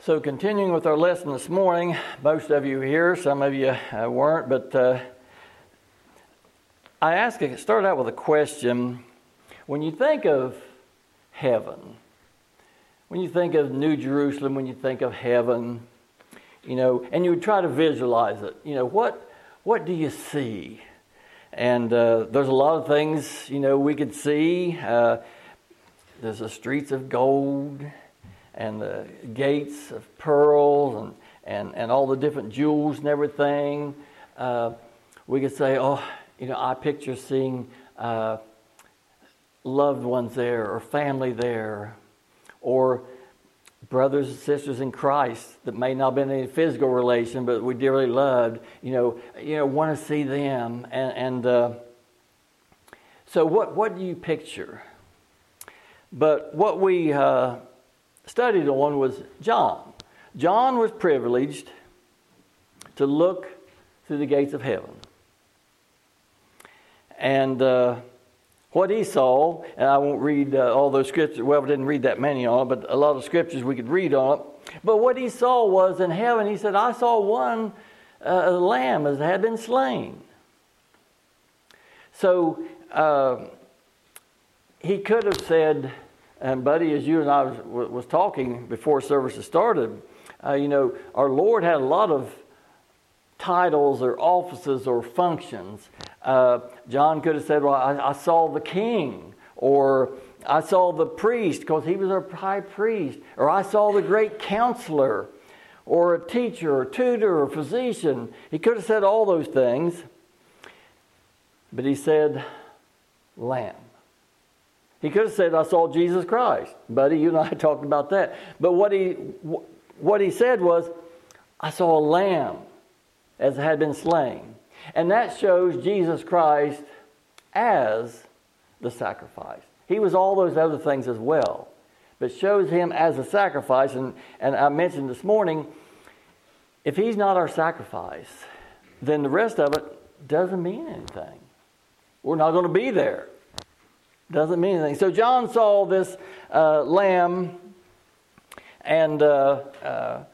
So, continuing with our lesson this morning, most of you here, some of you uh, weren't, but uh, I asked, start out with a question. When you think of heaven, when you think of New Jerusalem, when you think of heaven, you know, and you try to visualize it, you know, what, what do you see? And uh, there's a lot of things, you know, we could see. Uh, there's the streets of gold and the gates of pearls and, and, and all the different jewels and everything. Uh, we could say, oh, you know, I picture seeing uh, loved ones there or family there or brothers and sisters in Christ that may not have been any physical relation, but we dearly loved, you know, you know, want to see them. And, and uh, so what, what do you picture? But what we uh, studied on was John. John was privileged to look through the gates of heaven. And uh, what he saw, and I won't read uh, all those scriptures, well, we didn't read that many on it, but a lot of scriptures we could read on it. But what he saw was in heaven, he said, I saw one uh, lamb as had been slain. So uh, he could have said, and Buddy, as you and I was, was talking before services started, uh, you know, our Lord had a lot of titles or offices or functions. Uh, John could have said, Well, I, I, saw the king, or I saw the priest because he was our high priest, or I saw the great counselor, or a teacher, or tutor, or physician. He could have said all those things, but he said, Lamb. He could have said, I saw Jesus Christ. Buddy, you and I talked about that. But what he, what he said was, I saw a lamb as had been slain. And that shows Jesus Christ as the sacrifice. He was all those other things as well, but shows him as a sacrifice. And, and I mentioned this morning, if he's not our sacrifice, then the rest of it doesn't mean anything. We're not going to be there. Doesn't mean anything. So John saw this uh, lamb, and uh, uh,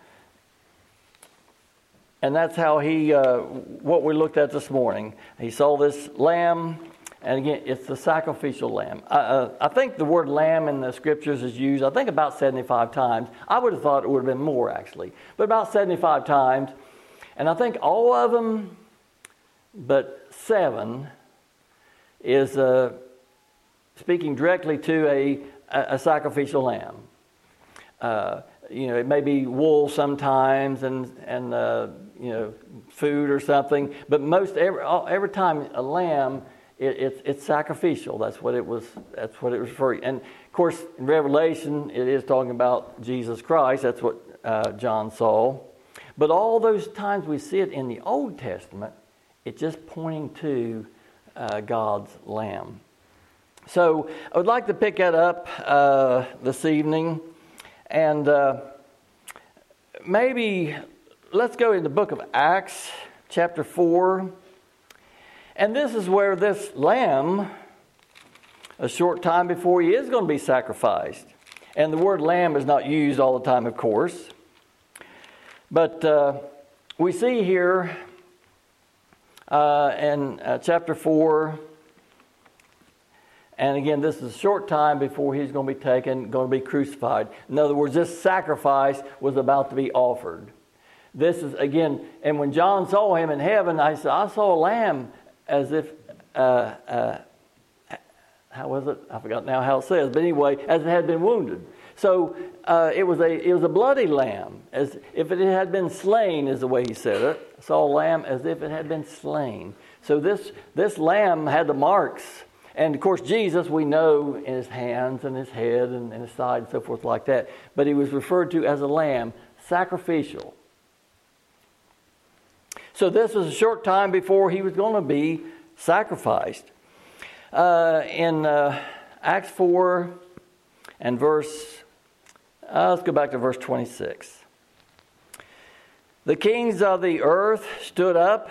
and that's how he uh, what we looked at this morning. He saw this lamb, and again, it's the sacrificial lamb. Uh, I think the word lamb in the scriptures is used. I think about seventy-five times. I would have thought it would have been more actually, but about seventy-five times, and I think all of them, but seven, is. Uh, speaking directly to a, a, sacrificial lamb. Uh, you know, it may be wool sometimes and, and uh, you know, food or something, but most every, every time a lamb, it, it's, it's sacrificial. That's what it was, that's what it was for. And of course, in Revelation, it is talking about Jesus Christ. That's what uh, John saw. But all those times we see it in the Old Testament, it's just pointing to uh, God's lamb. So I would like to pick that up uh, this evening, and uh, maybe let's go in the book of Acts, chapter 4. And this is where this lamb, a short time before he is going to be sacrificed. And the word lamb is not used all the time, of course. But uh, we see here uh, in uh, chapter 4 and again, this is a short time before he's going to be taken, going to be crucified. In other words, this sacrifice was about to be offered. This is, again, and when John saw him in heaven, I said, I saw a lamb as if, uh, uh, how was it? I forgot now how it says, but anyway, as it had been wounded. So uh, it, was a, it was a bloody lamb, as if it had been slain, is the way he said it. I saw a lamb as if it had been slain. So this, this lamb had the marks and of course, Jesus, we know in his hands and his head and, and his side and so forth like that. But he was referred to as a lamb, sacrificial. So this was a short time before he was going to be sacrificed. Uh, in uh, Acts 4 and verse, uh, let's go back to verse 26. The kings of the earth stood up,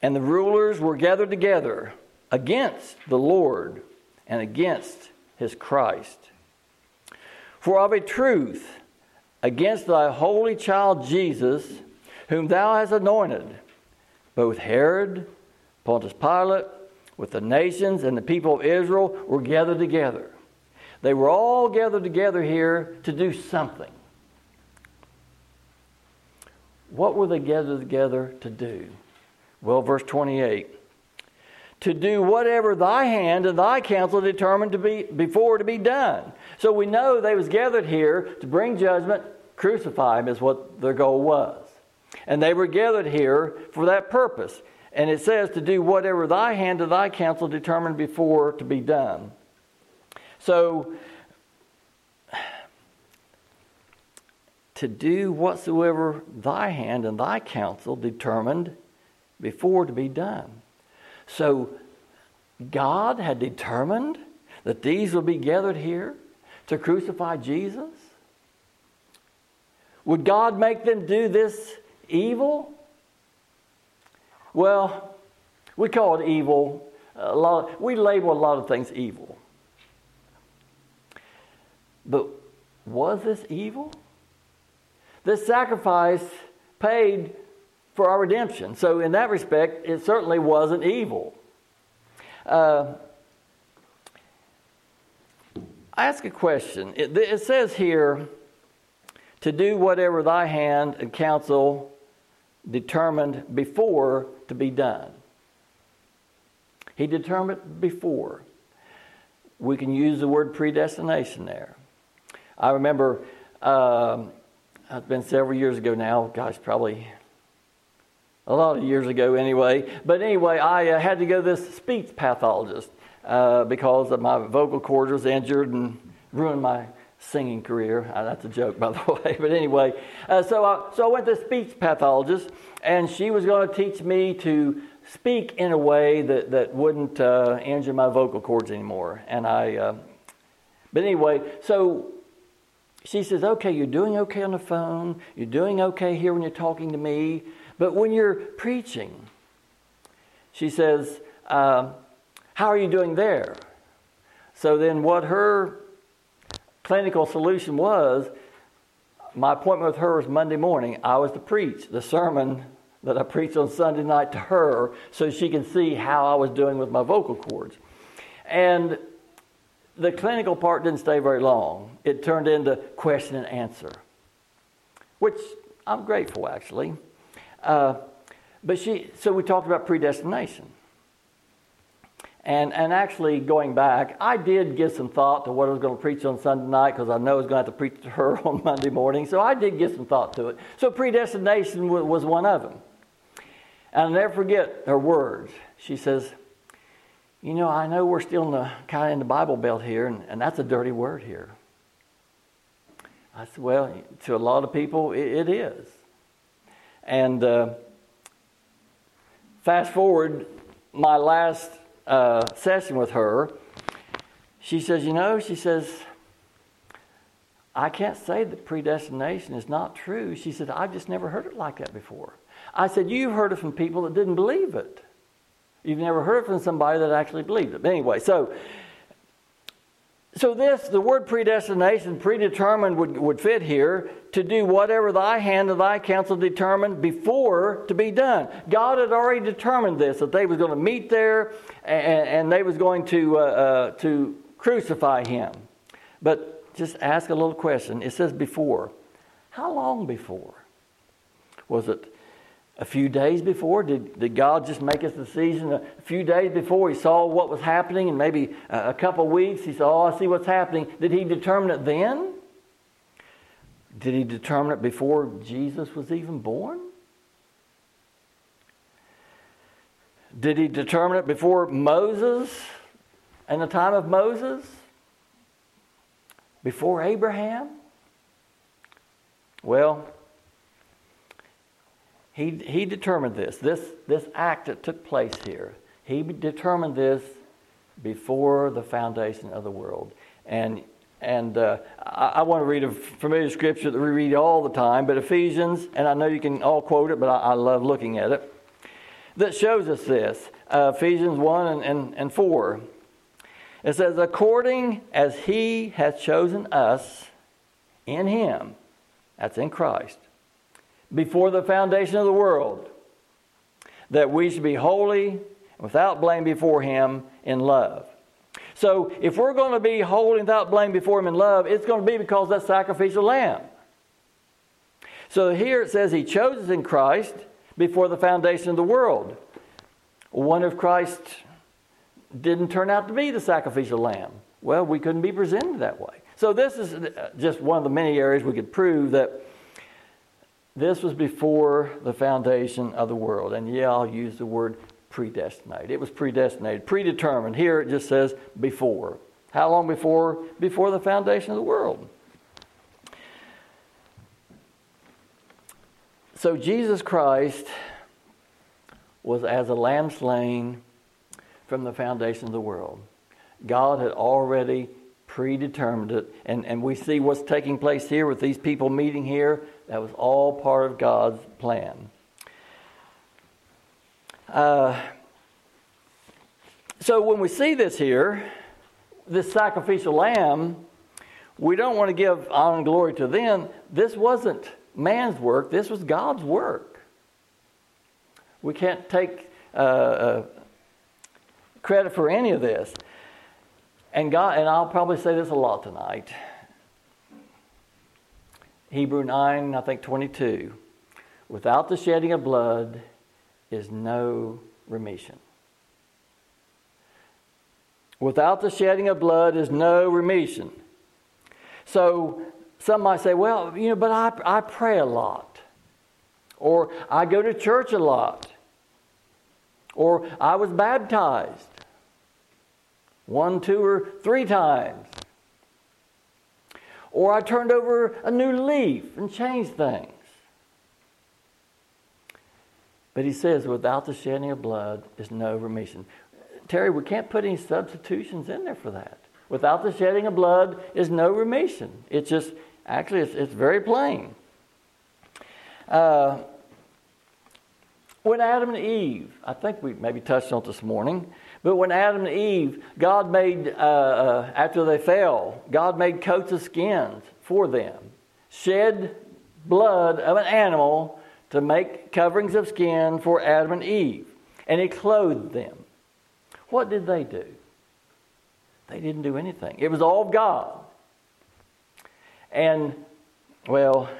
and the rulers were gathered together against the Lord and against his Christ. For of a truth, against thy holy child Jesus, whom thou hast anointed. Both Herod, Pontius Pilate, with the nations and the people of Israel were gathered together. They were all gathered together here to do something. What were they gathered together to do? Well, verse 28 to do whatever thy hand and thy counsel determined to be before to be done. So we know they was gathered here to bring judgment, crucify him is what their goal was. And they were gathered here for that purpose. And it says to do whatever thy hand and thy counsel determined before to be done. So to do whatsoever thy hand and thy counsel determined before to be done. So God had determined that these would be gathered here to crucify Jesus? Would God make them do this evil? Well, we call it evil. A lot, we label a lot of things evil. But was this evil? This sacrifice paid for our redemption. So, in that respect, it certainly wasn't evil. Uh, I ask a question. It, it says here to do whatever thy hand and counsel determined before to be done. He determined before. We can use the word predestination there. I remember um, it's been several years ago now, gosh, probably a lot of years ago anyway. But anyway, I uh, had to go to this speech pathologist uh, because my vocal cord was injured and ruined my singing career. Uh, that's a joke, by the way. But anyway, uh, so, I, so I went to speech pathologist, and she was going to teach me to speak in a way that, that wouldn't uh, injure my vocal cords anymore. And I, uh, but anyway, so she says, okay, you're doing okay on the phone. You're doing okay here when you're talking to me. But when you're preaching, she says, uh, How are you doing there? So then, what her clinical solution was, my appointment with her was Monday morning. I was to preach the sermon that I preached on Sunday night to her so she can see how I was doing with my vocal cords. And the clinical part didn't stay very long. It turned into question and answer, which I'm grateful actually. Uh, but she, so we talked about predestination. And, and actually, going back, I did give some thought to what I was going to preach on Sunday night because I know I was going to have to preach to her on Monday morning. So I did give some thought to it. So predestination was one of them. And I'll never forget her words. She says, You know, I know we're still in the kind of in the Bible Belt here, and, and that's a dirty word here. I said, Well, to a lot of people, it, it is. And uh, fast forward, my last uh, session with her, she says, You know, she says, I can't say that predestination is not true. She said, I've just never heard it like that before. I said, You've heard it from people that didn't believe it. You've never heard it from somebody that actually believed it. But anyway, so so, this, the word predestination, predetermined, would, would fit here to do whatever thy hand and thy counsel determined before to be done. God had already determined this, that they was going to meet there and, and they was going to, uh, uh, to crucify him. But just ask a little question. It says before. How long before? Was it a few days before? Did, did God just make his decision a few days before he saw what was happening and maybe a, a couple weeks he said, Oh, I see what's happening. Did he determine it then? Did he determine it before Jesus was even born? Did he determine it before Moses and the time of Moses? Before Abraham? Well, he, he determined this, this, this act that took place here. He determined this before the foundation of the world. And, and uh, I, I, want to read a familiar scripture that we read all the time, but Ephesians, and I know you can all quote it, but I, I love looking at it, that shows us this uh, Ephesians 1 and, and, and 4. It says, according as he hath chosen us in him that's in Christ, before the foundation of the world, that we should be holy without blame before Him in love. So, if we're going to be holy without blame before Him in love, it's going to be because that sacrificial lamb. So, here it says He chose us in Christ before the foundation of the world. One of Christ didn't turn out to be the sacrificial lamb. Well, we couldn't be presented that way. So, this is just one of the many areas we could prove that this was before the foundation of the world. And yeah, I'll use the word predestinated. It was predestinated, predetermined. Here it just says before. How long before? Before the foundation of the world. So Jesus Christ was as a lamb slain from the foundation of the world. God had already predetermined it. And, and we see what's taking place here with these people meeting here. That was all part of God's plan. Uh, so when we see this here, this sacrificial lamb, we don't want to give honor and glory to them. This wasn't man's work, this was God's work. We can't take uh, uh, credit for any of this. And God, and I'll probably say this a lot tonight. Hebrew 9, I think 22. Without the shedding of blood is no remission. Without the shedding of blood is no remission. So some might say, well, you know, but I, I pray a lot. Or I go to church a lot. Or I was baptized one, two, or three times. Or I turned over a new leaf and changed things. But he says, without the shedding of blood is no remission. Terry, we can't put any substitutions in there for that. Without the shedding of blood is no remission. It's just, actually, it's, it's very plain. Uh, when Adam and Eve, I think we maybe touched on it this morning, but when Adam and Eve, God made, uh, uh, after they fell, God made coats of skins for them, shed blood of an animal to make coverings of skin for Adam and Eve, and He clothed them. What did they do? They didn't do anything. It was all God. And, well,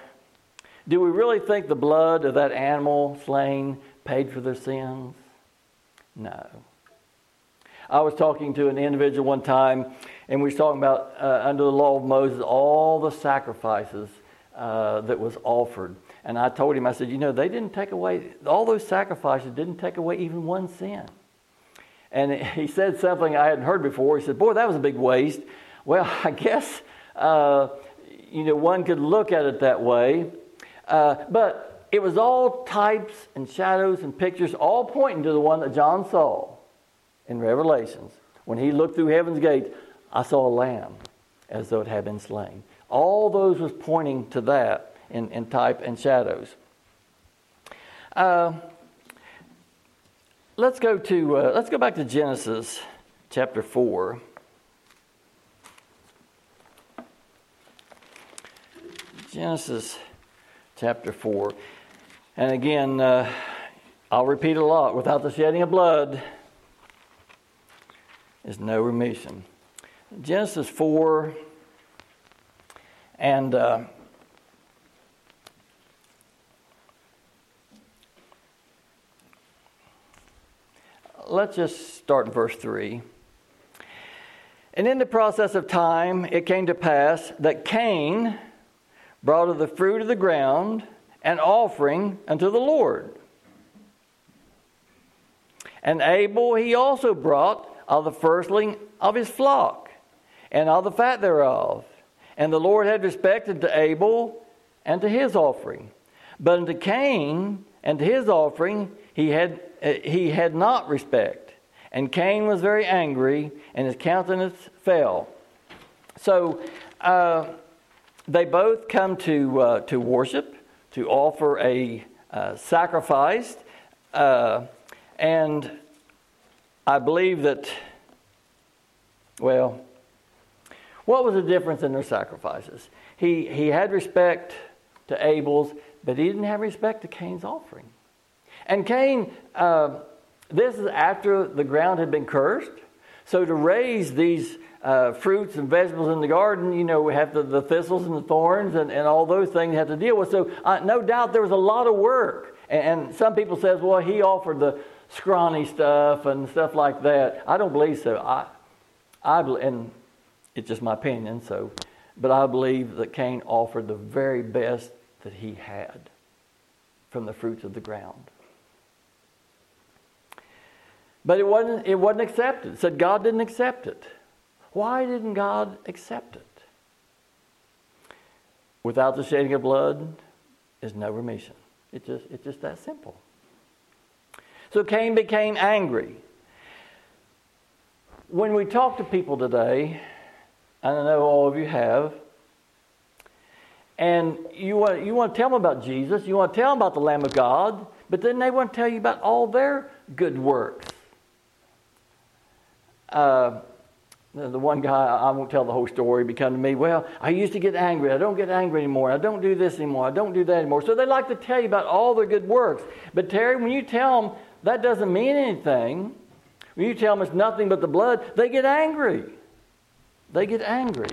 do we really think the blood of that animal slain paid for their sins? No. I was talking to an individual one time, and we was talking about uh, under the law of Moses all the sacrifices uh, that was offered. And I told him, I said, you know, they didn't take away all those sacrifices didn't take away even one sin. And he said something I hadn't heard before. He said, boy, that was a big waste. Well, I guess uh, you know one could look at it that way, uh, but it was all types and shadows and pictures, all pointing to the one that John saw in Revelations. When he looked through heaven's gate, I saw a lamb as though it had been slain. All those was pointing to that in, in type and shadows. Uh, let's go to uh, let's go back to Genesis chapter four. Genesis chapter four, and again, uh, I'll repeat a lot. Without the shedding of blood, is no remission. Genesis 4 and uh, let's just start in verse 3. And in the process of time, it came to pass that Cain brought of the fruit of the ground an offering unto the Lord. And Abel he also brought of the firstling of his flock, and of the fat thereof. And the Lord had respect unto Abel and to his offering. But unto Cain and to his offering he had, uh, he had not respect. And Cain was very angry, and his countenance fell. So uh, they both come to, uh, to worship, to offer a uh, sacrifice. Uh, and I believe that, well, what was the difference in their sacrifices? He, he had respect to Abel's, but he didn't have respect to Cain's offering. And Cain, uh, this is after the ground had been cursed. So to raise these uh, fruits and vegetables in the garden, you know, we have the, the thistles and the thorns and, and all those things have to deal with. So uh, no doubt there was a lot of work. And, and some people says, well, he offered the scrawny stuff and stuff like that. I don't believe so. I, I and it's just my opinion. So, but I believe that Cain offered the very best that he had from the fruits of the ground. But it wasn't, it wasn't accepted. It said God didn't accept it. Why didn't God accept it? Without the shedding of blood is no remission. It just, it's just that simple. So Cain became angry. When we talk to people today, and I know all of you have, and you want, you want to tell them about Jesus, you want to tell them about the Lamb of God, but then they want to tell you about all their good works. Uh, the one guy, I won't tell the whole story, he come to me, well, I used to get angry. I don't get angry anymore. I don't do this anymore. I don't do that anymore. So they like to tell you about all their good works. But Terry, when you tell them that doesn't mean anything, when you tell them it's nothing but the blood, they get angry. They get angry.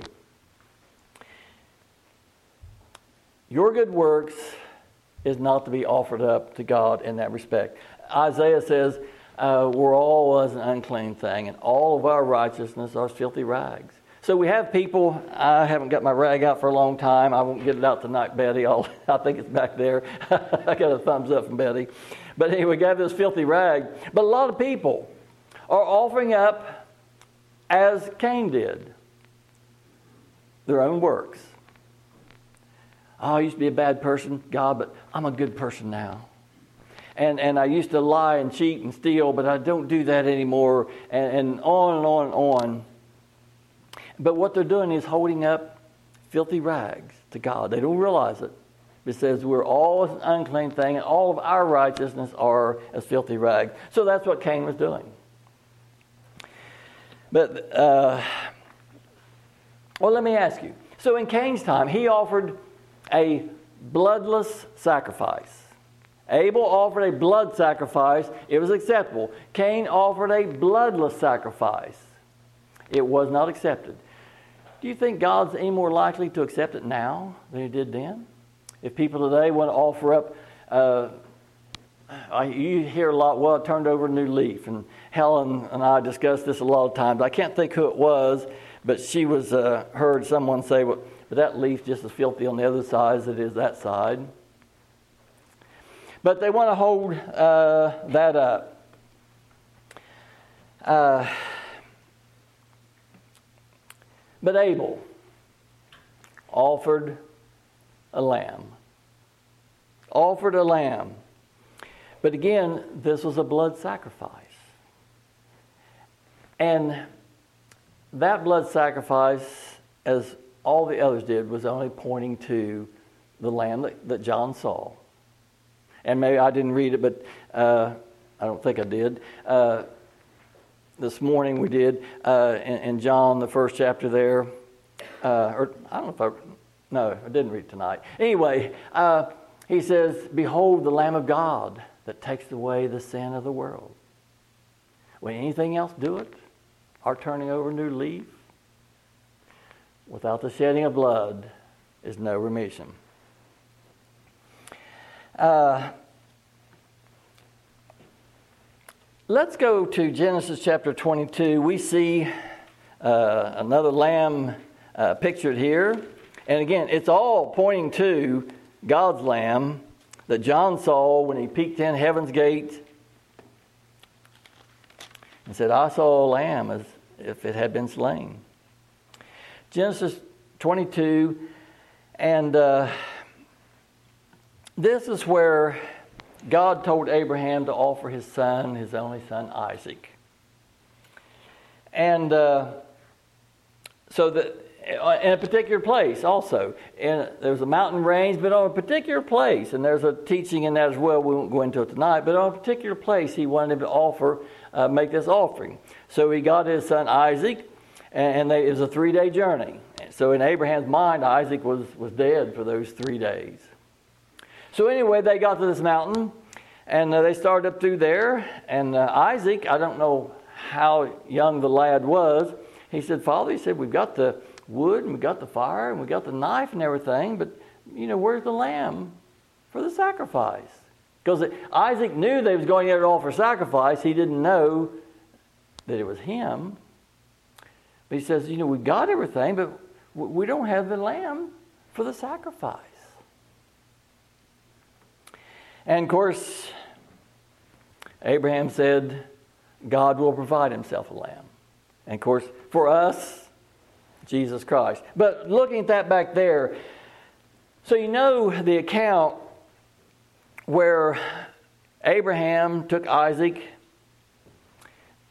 Your good works is not to be offered up to God in that respect. Isaiah says, uh, we're all as an unclean thing, and all of our righteousness are filthy rags. So we have people. I haven't got my rag out for a long time. I won't get it out tonight, Betty. I'll, I think it's back there. I got a thumbs up from Betty. But anyway, got this filthy rag. But a lot of people are offering up, as Cain did, their own works. Oh, I used to be a bad person, God, but I'm a good person now and, and I used to lie and cheat and steal, but I don't do that anymore, and, and on and on and on. But what they're doing is holding up filthy rags to God. They don't realize it. It says we're all an unclean thing, and all of our righteousness are as filthy rags. So that's what Cain was doing. But, uh, well, let me ask you. So in Cain's time, he offered a bloodless sacrifice. Abel offered a blood sacrifice, it was acceptable. Cain offered a bloodless sacrifice, it was not accepted. Do you think God's any more likely to accept it now than he did then? If people today want to offer up, uh, I, you hear a lot, well, I turned over a new leaf. And Helen and I discussed this a lot of times. I can't think who it was, but she was uh, heard someone say, well, but that leaf just as filthy on the other side as it is that side. But they want to hold uh, that up. Uh, but Abel offered a lamb. Offered a lamb. But again, this was a blood sacrifice. And that blood sacrifice, as all the others did, was only pointing to the lamb that, that John saw and maybe I didn't read it, but uh, I don't think I did. Uh, this morning we did uh, in, in, John, the first chapter there. Uh, or I don't know if I, no, I didn't read tonight. Anyway, uh, he says, Behold the Lamb of God that takes away the sin of the world. Will anything else do it? Our turning over a new leaf? Without the shedding of blood is no remission. Uh, let's go to Genesis chapter 22. We see uh, another lamb uh, pictured here. And again, it's all pointing to God's lamb that John saw when he peeked in heaven's gate and said, I saw a lamb as if it had been slain. Genesis 22, and uh, this is where God told Abraham to offer his son, his only son, Isaac. And uh, so that in a particular place also. And there's a mountain range, but on a particular place, and there's a teaching in that as well. We won't go into it tonight, but on a particular place, he wanted him to offer, uh, make this offering. So he got his son Isaac, and they, it was a three day journey. So in Abraham's mind, Isaac was, was dead for those three days. So, anyway, they got to this mountain and uh, they started up through there. And uh, Isaac, I don't know how young the lad was, he said, Father, he said, we've got the wood and we've got the fire and we've got the knife and everything, but, you know, where's the lamb for the sacrifice? Because Isaac knew they was going to get it all for sacrifice. He didn't know that it was him. But he says, you know, we've got everything, but we don't have the lamb for the sacrifice. And of course, Abraham said, God will provide himself a lamb. And of course, for us, Jesus Christ. But looking at that back there, so you know the account where Abraham took Isaac.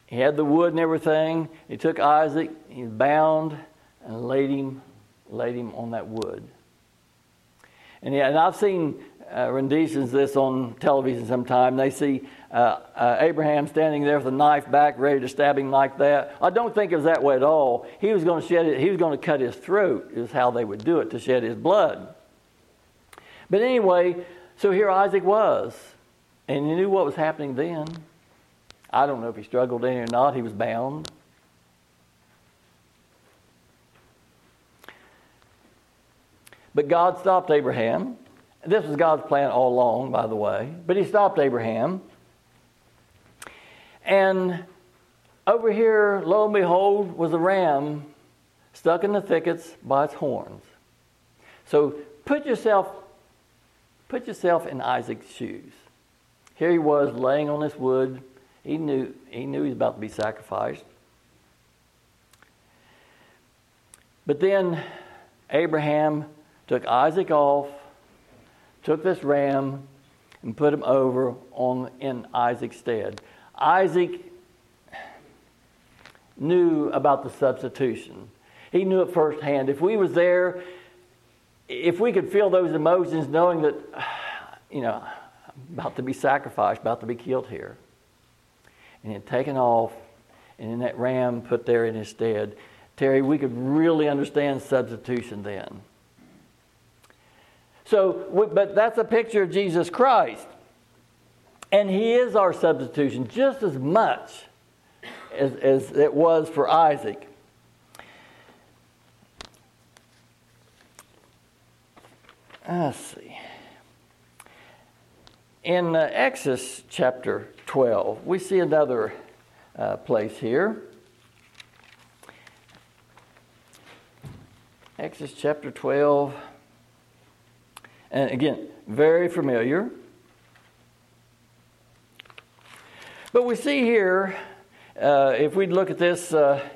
He had the wood and everything. He took Isaac, he bound, and laid him, laid him on that wood. And, yeah, and I've seen uh, renditions of this on television sometime. They see uh, uh, Abraham standing there with a knife back, ready to stab him like that. I don't think it was that way at all. He was going to shed it. He was going to cut his throat. Is how they would do it to shed his blood. But anyway, so here Isaac was, and he knew what was happening then. I don't know if he struggled any or not. He was bound. But God stopped Abraham. This was God's plan all along, by the way. But he stopped Abraham. And over here, lo and behold, was a ram stuck in the thickets by its horns. So put yourself, put yourself in Isaac's shoes. Here he was laying on this wood. He knew, he knew he was about to be sacrificed. But then Abraham took Isaac off, took this ram, and put him over on in Isaac's stead. Isaac knew about the substitution. He knew it firsthand. If we was there, if we could feel those emotions knowing that, you know, I'm about to be sacrificed, about to be killed here, and then taken off, and then that ram put there in his stead, Terry, we could really understand substitution then. So, but that's a picture of Jesus Christ. And he is our substitution just as much as, as it was for Isaac. Let's see. In uh, Exodus chapter 12, we see another uh, place here. Exodus chapter 12. And again, very familiar. But we see here, uh, if we look at this uh,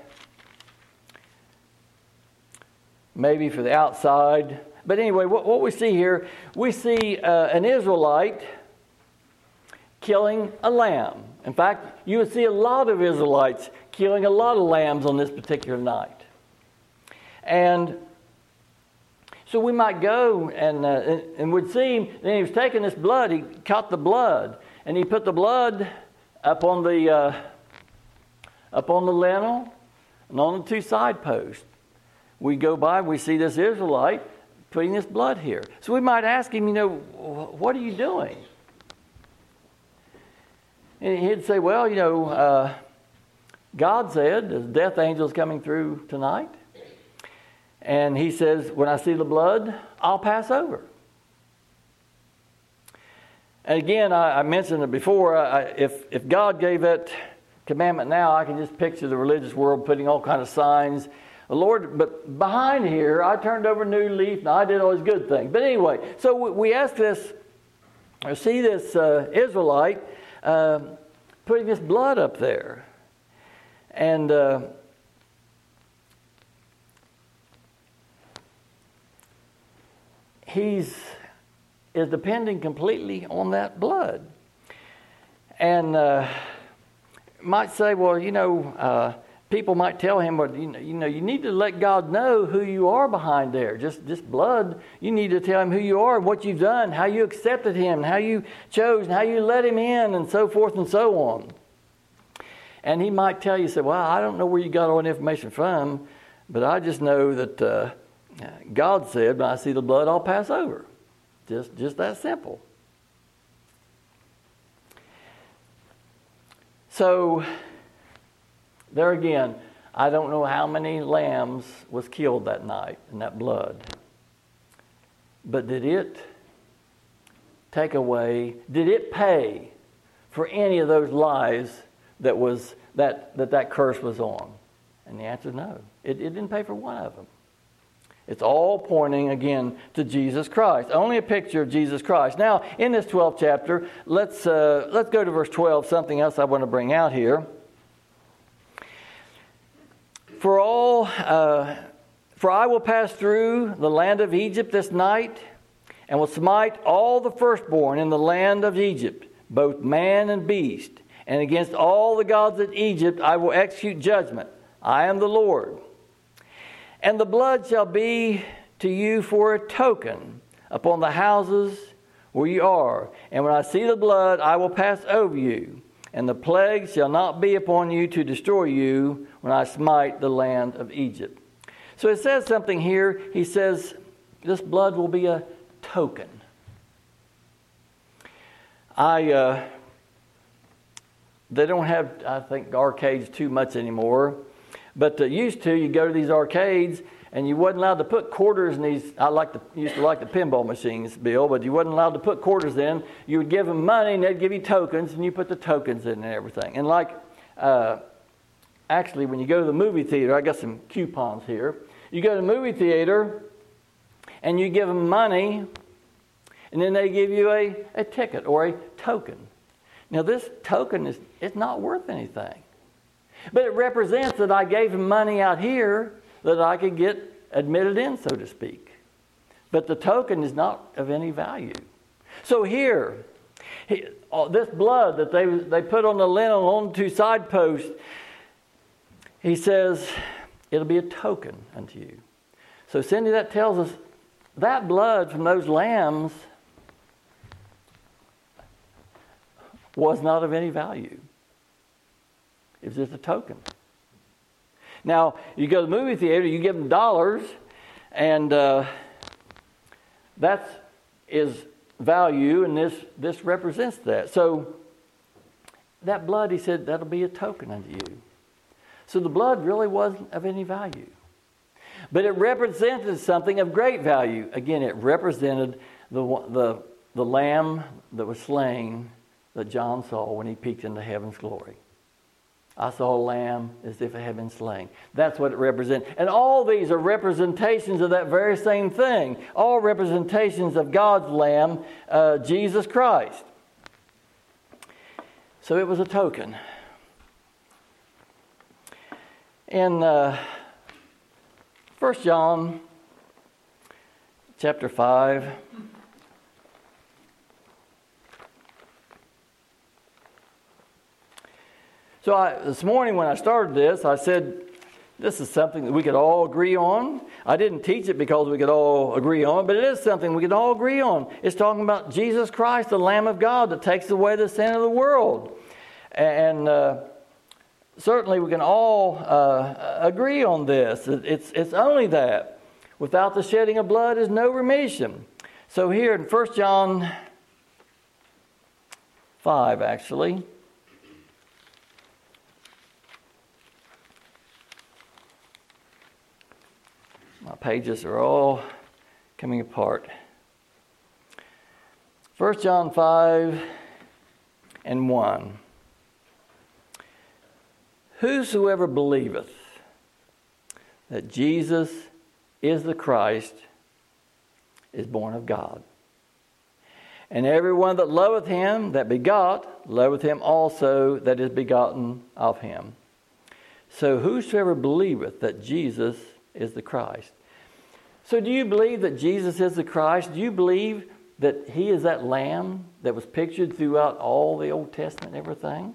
maybe for the outside, but anyway, what, what we see here, we see uh, an Israelite killing a lamb. In fact, you would see a lot of Israelites killing a lot of lambs on this particular night. And so we might go and, uh, and, and would see, then he was taking this blood, he cut the blood, and he put the blood up on the, uh, up on the lintel and on the two side posts. We go by, we see this Israelite putting this blood here. So we might ask him, you know, what are you doing? And he'd say, well, you know, uh, God said, the death angel is coming through tonight. And he says, When I see the blood, I'll pass over. And again, I, I mentioned it before. I, if, if God gave that commandment now, I can just picture the religious world putting all kind of signs. The Lord, but behind here, I turned over a new leaf and I did all these good things. But anyway, so we, we ask this, or see this uh, Israelite uh, putting this blood up there. And uh, he's is depending completely on that blood. And uh, might say, well, you know, uh, people might tell him, well, you know, you know, you need to let God know who you are behind there. Just, just blood. You need to tell him who you are, what you've done, how you accepted him, how you chose, how you let him in, and so forth and so on. And he might tell you, say, well, I don't know where you got all that information from, but I just know that uh, God said, when I see the blood, I'll pass over. Just, just that simple. So, there again, I don't know how many lambs was killed that night in that blood. But did it take away, did it pay for any of those lives that was that that, that curse was on? And the answer is no. It, it didn't pay for one of them. It's all pointing again to Jesus Christ. Only a picture of Jesus Christ. Now, in this 12th chapter, let's, uh, let's go to verse 12, something else I want to bring out here. For all, uh, for I will pass through the land of Egypt this night, and will smite all the firstborn in the land of Egypt, both man and beast. And against all the gods of Egypt I will execute judgment. I am the Lord. And the blood shall be to you for a token upon the houses where you are. And when I see the blood, I will pass over you. And the plague shall not be upon you to destroy you when I smite the land of Egypt. So it says something here. He says, This blood will be a token. I, uh, they don't have, I think, arcades too much anymore. But uh, used to, you go to these arcades and you wasn't allowed to put quarters in these. I like the, used to like the pinball machines, Bill, but you wasn't allowed to put quarters in. You would give them money and they'd give you tokens, and you put the tokens in and everything. And like, uh, actually, when you go to the movie theater, I got some coupons here. You go to the movie theater and you give them money, and then they give you a, a ticket or a token. Now, this token is it's not worth anything. But it represents that I gave him money out here that I could get admitted in, so to speak. But the token is not of any value. So here, he, this blood that they, they put on the lintel on two side posts, he says, it'll be a token unto you. So, Cindy, that tells us that blood from those lambs was not of any value. Was just a token. Now, you go to the movie theater, you give them dollars, and uh, that is is value, and this, this represents that. So, that blood, he said, that'll be a token unto you. So, the blood really wasn't of any value. But it represented something of great value. Again, it represented the, the, the lamb that was slain that John saw when he peeked into heaven's glory. I saw a lamb as if it had been slain. That's what it represents. And all these are representations of that very same thing. All representations of God's lamb, uh, Jesus Christ. So it was a token. In uh, 1 John chapter 5, So I, this morning when I started this, I said, this is something that we could all agree on. I didn't teach it because we could all agree on, but it is something we could all agree on. It's talking about Jesus Christ, the Lamb of God that takes away the sin of the world. And uh, certainly we can all uh, agree on this. It's, it's only that. Without the shedding of blood is no remission. So here in 1 John 5, actually. My pages are all coming apart. 1 John 5 and 1. Whosoever believeth that Jesus is the Christ is born of God. And everyone that loveth him that begot, loveth him also that is begotten of him. So whosoever believeth that Jesus is the Christ. So, do you believe that Jesus is the Christ? Do you believe that He is that Lamb that was pictured throughout all the Old Testament and everything?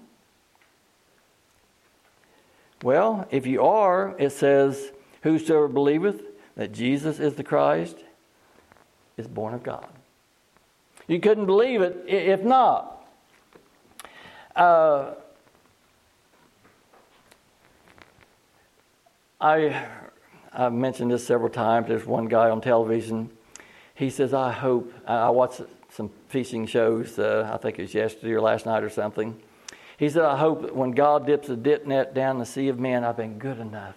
Well, if you are, it says, Whosoever believeth that Jesus is the Christ is born of God. You couldn't believe it if not. Uh, I I've mentioned this several times. There's one guy on television. he says, I hope, I watched some fishing shows, uh, I think it was yesterday or last night or something. He said, I hope that when God dips a dip net down the sea of men, I've been good enough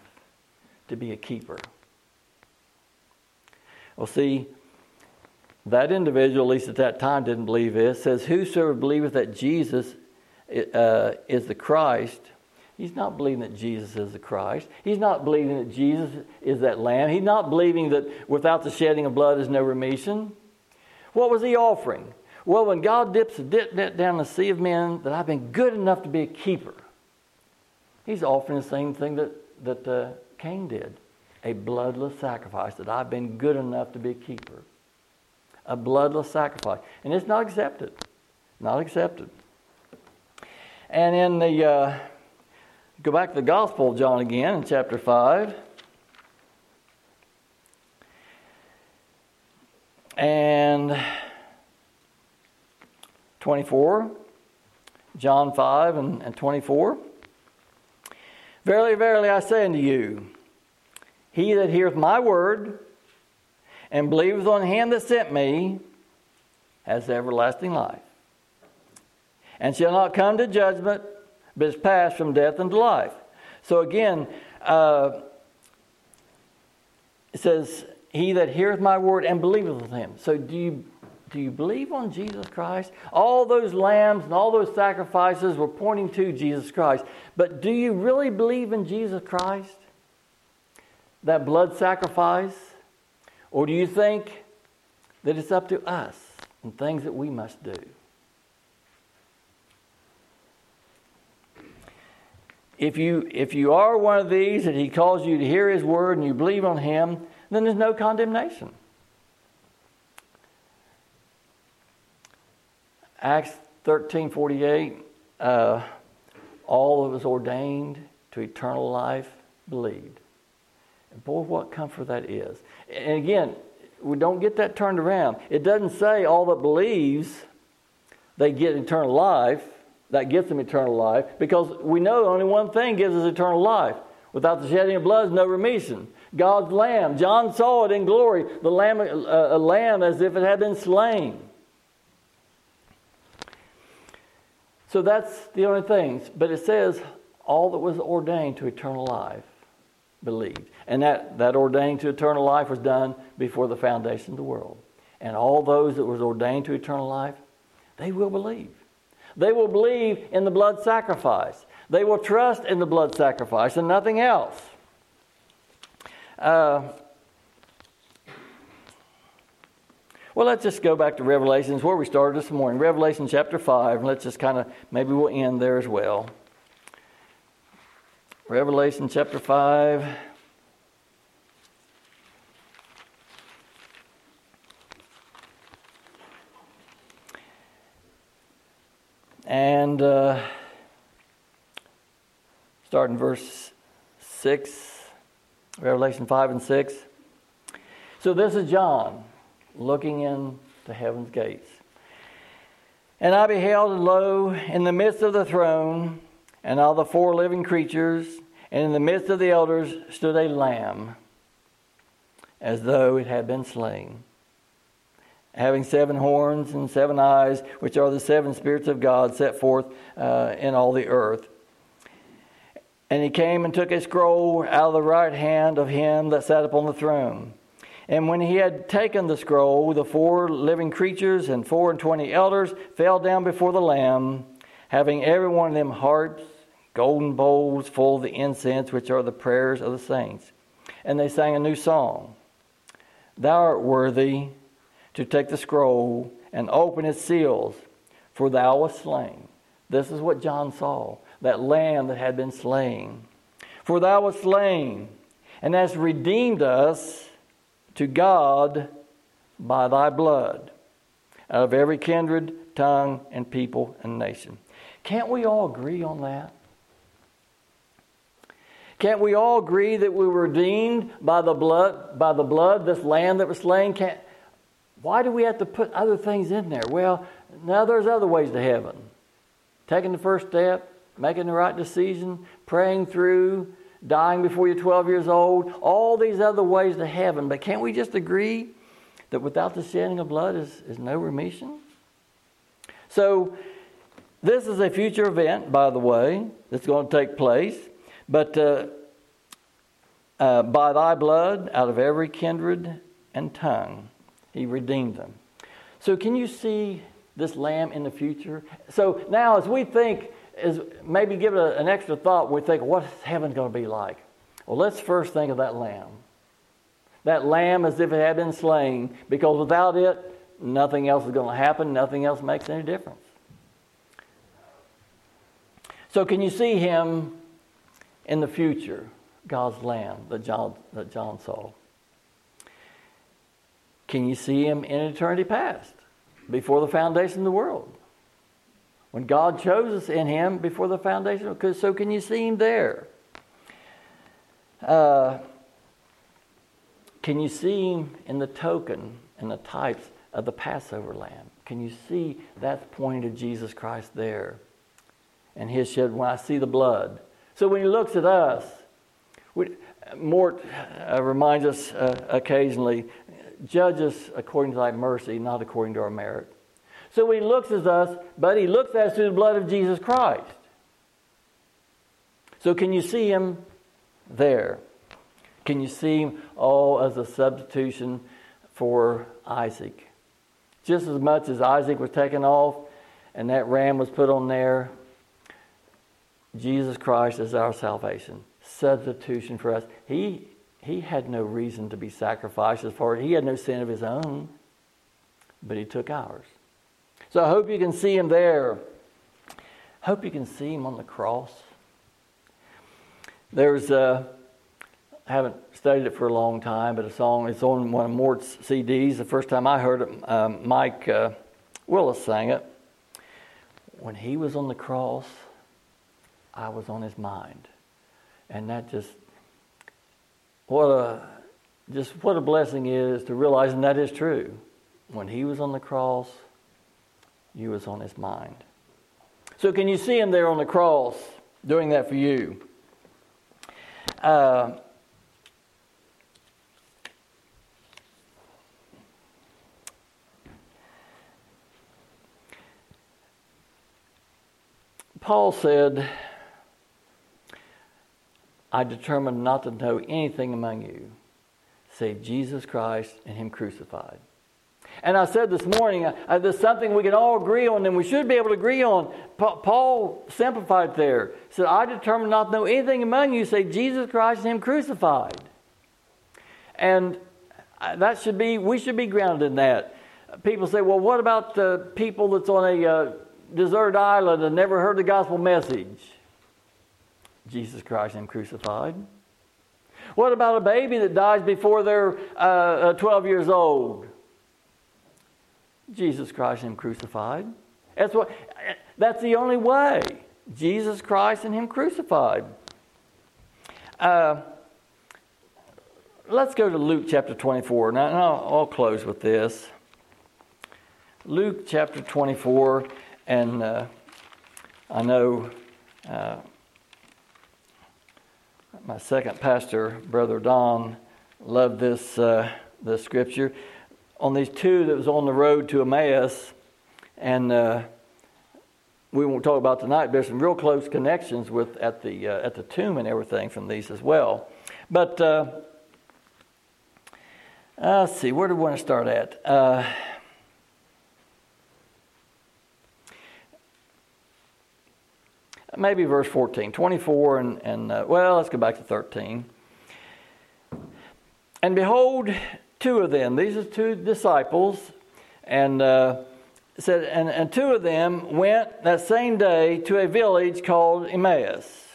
to be a keeper. Well, see, that individual, at least at that time, didn't believe this. Says, Whosoever believeth that Jesus uh, is the Christ, he's not believing that Jesus is the Christ. He's not believing that Jesus is that Lamb. He's not believing that without the shedding of blood is no remission. What was he offering? Well, when God dips a dip net down the sea of men, that I've been good enough to be a keeper. He's offering the same thing that, that uh, Cain did a bloodless sacrifice, that I've been good enough to be a keeper. A bloodless sacrifice. And it's not accepted. Not accepted. And in the, uh, go back to the Gospel of John again in chapter 5. And 24, John 5 and, and 24. Verily, verily, I say unto you, he that heareth my word and believeth on him that sent me has everlasting life, and shall not come to judgment, but is passed from death unto life. So again, uh, it says, He that heareth my word and believeth him. So do you do you believe on Jesus Christ? All those lambs and all those sacrifices were pointing to Jesus Christ. But do you really believe in Jesus Christ? that blood sacrifice? Or do you think that it's up to us and things that we must do? If you, if you are one of these and he calls you to hear his word and you believe on him, then there's no condemnation. Acts 13:48, uh, all that was ordained to eternal life believed. And boy, what comfort that is. And again, we don't get that turned around. It doesn't say all that believes they get eternal life, that gets them eternal life, because we know only one thing gives us eternal life. Without the shedding of blood, no remission. God's lamb. John saw it in glory, the lamb, uh, a lamb as if it had been slain. So that's the only things. But it says all that was ordained to eternal life believed. And that, that ordained to eternal life was done before the foundation of the world. And all those that was ordained to eternal life, they will believe. They will believe in the blood sacrifice. They will trust in the blood sacrifice and nothing else. Uh, well, let's just go back to Revelations where we started this morning. Revelation chapter 5, and let's just kind of, maybe we'll end there as well. Revelation chapter 5. And uh, starting verse 6, Revelation 5 and 6. So this is John looking into heaven's gates. And I beheld, and lo, in the midst of the throne, and all the four living creatures, and in the midst of the elders stood a lamb, as though it had been slain, having seven horns and seven eyes, which are the seven spirits of God set forth uh, in all the earth. And he came and took a scroll out of the right hand of him that sat upon the throne. And when he had taken the scroll, the four living creatures and four and twenty elders fell down before the Lamb, having every one of them harps golden bowls full of the incense, which are the prayers of the saints. And they sang a new song Thou art worthy to take the scroll and open its seals, for thou wast slain. This is what John saw that lamb that had been slain. For thou wast slain, and hast redeemed us to God by thy blood out of every kindred, tongue, and people and nation. Can't we all agree on that? Can't we all agree that we were redeemed by the blood, by the blood, this lamb that was slain? Can't, why do we have to put other things in there? Well, now there's other ways to heaven. Taking the first step, making the right decision, praying through, dying before you're 12 years old, all these other ways to heaven. But can't we just agree that without the shedding of blood is, is no remission? So, this is a future event, by the way, that's going to take place. But uh, uh, by thy blood, out of every kindred and tongue, he redeemed them. So, can you see this lamb in the future? So, now as we think, is maybe give it a, an extra thought, we think, what's heaven going to be like? Well, let's first think of that lamb. That lamb as if it had been slain, because without it, nothing else is going to happen, nothing else makes any difference. So, can you see him in the future, God's lamb that John, that John saw? Can you see him in eternity past, before the foundation of the world? When God chose us in him before the foundation, because so can you see him there? Uh, can you see him in the token and the types of the Passover lamb? Can you see that pointing to Jesus Christ there? And his shed, when I see the blood. So when he looks at us, we, Mort uh, reminds us uh, occasionally, judge us according to thy mercy, not according to our merit. So he looks at us, but he looks at us through the blood of Jesus Christ. So can you see him there? Can you see him all as a substitution for Isaac? Just as much as Isaac was taken off and that ram was put on there, Jesus Christ is our salvation, substitution for us. He, he had no reason to be sacrificed as far as he had no sin of his own, but he took ours. So I hope you can see him there. Hope you can see him on the cross. There's a I haven't studied it for a long time, but a song, it's on one of Mort's CDs. The first time I heard it, um, Mike uh, Willis sang it. When he was on the cross, I was on his mind. And that just, what a, just what a blessing is to realize, and that is true. When he was on the cross, you was on his mind. So can you see him there on the cross doing that for you? Uh, Paul said, I determined not to know anything among you save Jesus Christ and Him crucified. And I said this morning, uh, there's something we can all agree on, and we should be able to agree on. Pa- Paul simplified there. He said, I determined not to know anything among you save Jesus Christ and Him crucified. And uh, that should be, we should be grounded in that. People say, well, what about the people that's on a uh, deserted island and never heard the gospel message? Jesus Christ and crucified. What about a baby that dies before they're uh, uh 12 years old? Jesus Christ and Him crucified. That's what. That's the only way. Jesus Christ and Him crucified. Uh, let's go to Luke chapter 24. Now, now I'll close with this. Luke chapter 24 and uh, I know uh, my second pastor, Brother Don, loved this, uh, this scripture. On these two that was on the road to Emmaus, and uh, we won't talk about tonight, there's some real close connections with at the, uh, at the tomb and everything from these as well. But uh, let's see, where do we want to start at? Maybe verse 14, 24, and, and uh, well, let's go back to 13. And behold, two of them, these are two disciples, and uh, said, and, and two of them went that same day to a village called Emmaus,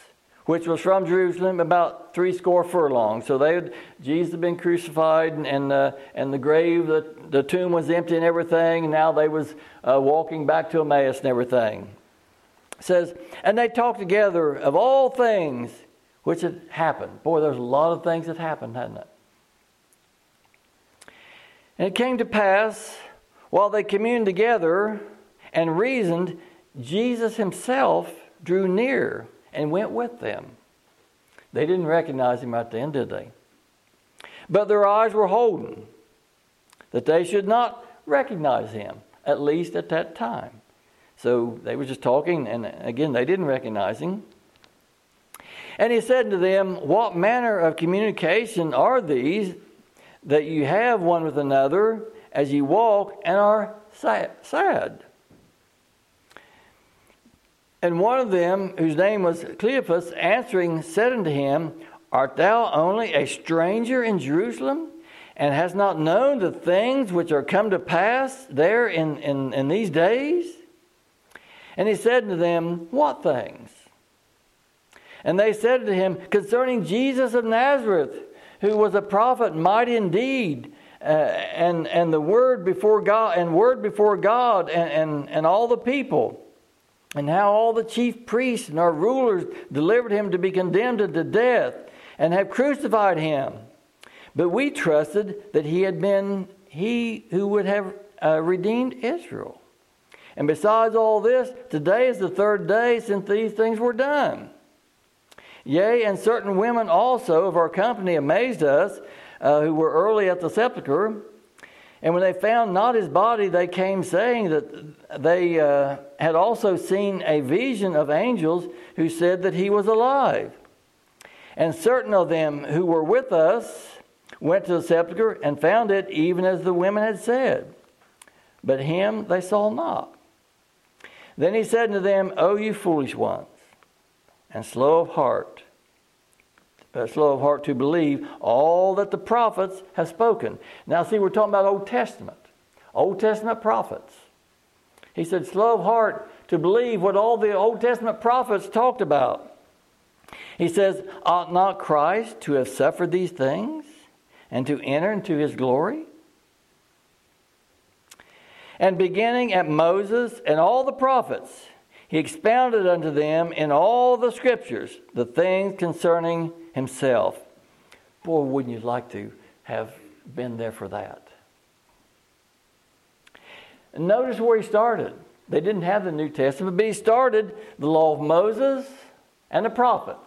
which was from Jerusalem about three score furlongs. So they had, Jesus had been crucified, and and, uh, and the grave, the, the tomb was empty and everything. And now they was uh, walking back to Emmaus and everything says, and they talked together of all things which had happened. Boy, there's a lot of things that happened, hadn't it? And it came to pass, while they communed together and reasoned, Jesus himself drew near and went with them. They didn't recognize him right then, did they? But their eyes were holden. that they should not recognize him, at least at that time. So they were just talking, and again, they didn't recognize him. And he said to them, What manner of communication are these that you have one with another as you walk and are sad? And one of them, whose name was Cleopas, answering, said unto him, Art thou only a stranger in Jerusalem, and hast not known the things which are come to pass there in, in, in these days? And he said to them, What things? And they said to him, Concerning Jesus of Nazareth, who was a prophet, mighty indeed, uh, and, and the word before God, and word before God, and, and, and all the people and how all the chief priests and our rulers delivered him to be condemned to death and have crucified him. But we trusted that he had been he who would have uh, redeemed Israel. And besides all this, today is the third day since these things were done. Yea, and certain women also of our company amazed us, uh, who were early at the sepulchre. And when they found not his body, they came saying that they uh, had also seen a vision of angels who said that he was alive. And certain of them who were with us went to the sepulchre and found it even as the women had said. But him they saw not. Then he said to them, O you foolish ones, and slow of heart uh, slow of heart to believe all that the prophets have spoken. Now, see, we're talking about Old Testament, Old Testament prophets. He said, slow of heart to believe what all the Old Testament prophets talked about. He says, Ought not Christ to have suffered these things and to enter into his glory? And beginning at Moses and all the prophets, he expounded unto them in all the scriptures the things concerning himself. Boy, wouldn't you like to have been there for that? Notice where he started. They didn't have the New Testament, but he started the law of Moses and the prophets.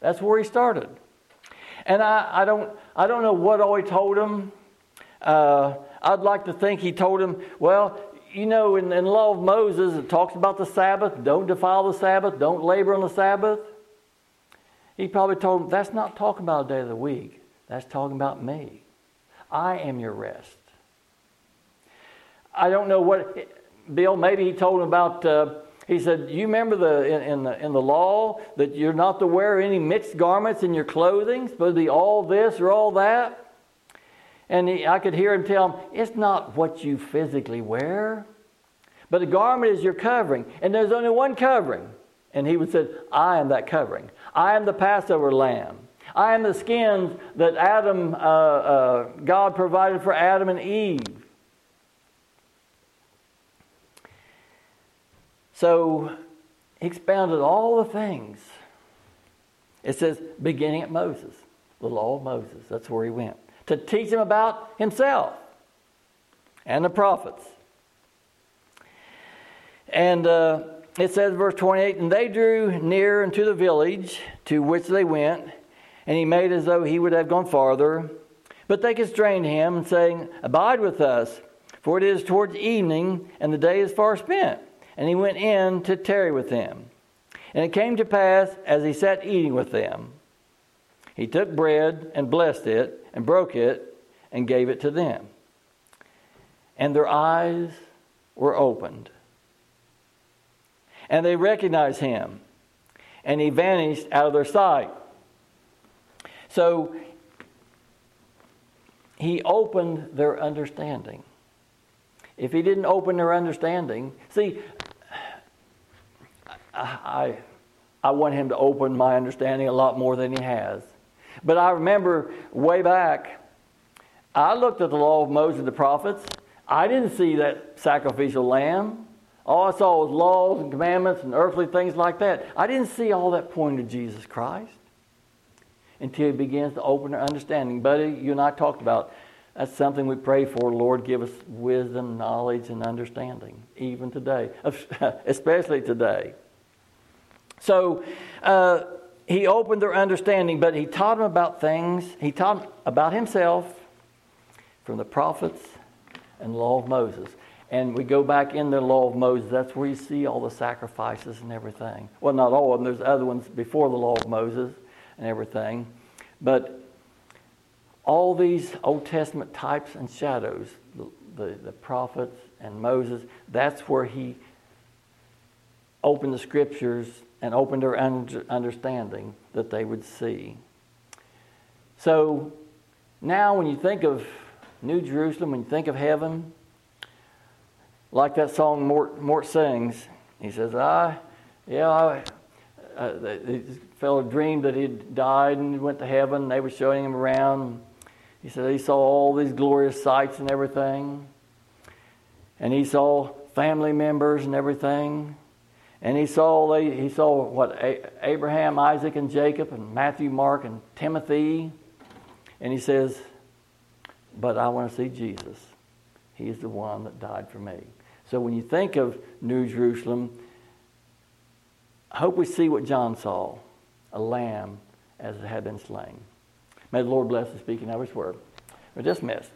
That's where he started. And I, I, don't, I don't know what all he told them. Uh, I'd like to think he told him, well, you know, in, in law of Moses, it talks about the Sabbath. Don't defile the Sabbath. Don't labor on the Sabbath. He probably told him, That's not talking about a day of the week. That's talking about me. I am your rest. I don't know what, Bill, maybe he told him about, uh, he said, You remember the, in, in, the, in the law that you're not to wear any mixed garments in your clothing, supposed to be all this or all that? And he, I could hear him tell him, It's not what you physically wear, but a garment is your covering. And there's only one covering. And he would say, I am that covering. I am the Passover lamb. I am the skins that Adam, uh, uh, God provided for Adam and Eve. So he expounded all the things. It says, beginning at Moses, the law of Moses. That's where he went. To teach him about himself and the prophets. And uh, it says, verse 28 And they drew near unto the village to which they went, and he made as though he would have gone farther. But they constrained him, saying, Abide with us, for it is towards evening, and the day is far spent. And he went in to tarry with them. And it came to pass, as he sat eating with them, he took bread and blessed it, and broke it, and gave it to them. And their eyes were opened and they recognized him. And he vanished out of their sight. So he opened their understanding. If he didn't open their understanding, see, I, I want him to open my understanding a lot more than he has. But I remember way back, I looked at the law of Moses and the prophets. I didn't see that sacrificial lamb. All I saw was laws and commandments and earthly things like that. I didn't see all that pointing to Jesus Christ until he begins to open our understanding. Buddy, you and I talked about that's something we pray for. Lord, give us wisdom, knowledge, and understanding, even today, especially today. So uh, he opened their understanding, but he taught them about things. He taught them about himself from the prophets and law of Moses. And we go back in the law of Moses, that's where you see all the sacrifices and everything. Well, not all of them, there's other ones before the law of Moses and everything. But all these Old Testament types and shadows, the, the, the prophets and Moses, that's where he opened the scriptures and opened their understanding that they would see. So now, when you think of New Jerusalem, when you think of heaven, like that song Mort, Mort sings, he says, I, yeah, I, uh, the, fellow dreamed that he'd died and went to heaven. And They were showing him around. He said he saw all these glorious sights and everything. And he saw family members and everything. And he saw he saw what Abraham, Isaac, and Jacob, and Matthew, Mark, and Timothy. And he says, "But I want to see Jesus. He's the one that died for me." So when you think of New Jerusalem, I hope we see what John saw a lamb as it had been slain. May the Lord bless the speaking of his word. We're dismissed.